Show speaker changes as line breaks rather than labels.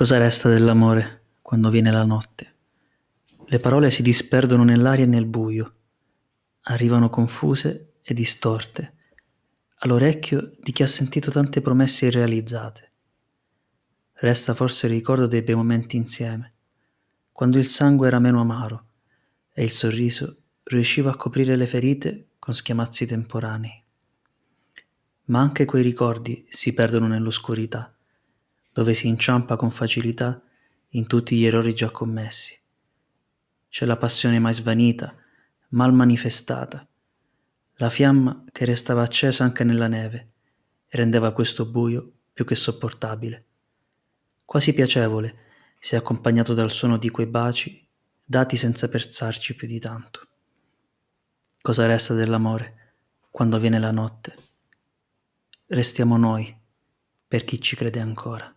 Cosa resta dell'amore quando viene la notte? Le parole si disperdono nell'aria e nel buio, arrivano confuse e distorte all'orecchio di chi ha sentito tante promesse irrealizzate. Resta forse il ricordo dei bei momenti insieme, quando il sangue era meno amaro e il sorriso riusciva a coprire le ferite con schiamazzi temporanei. Ma anche quei ricordi si perdono nell'oscurità dove si inciampa con facilità in tutti gli errori già commessi. C'è la passione mai svanita, mal manifestata, la fiamma che restava accesa anche nella neve e rendeva questo buio più che sopportabile. Quasi piacevole se accompagnato dal suono di quei baci dati senza pensarci più di tanto. Cosa resta dell'amore quando viene la notte? Restiamo noi, per chi ci crede ancora.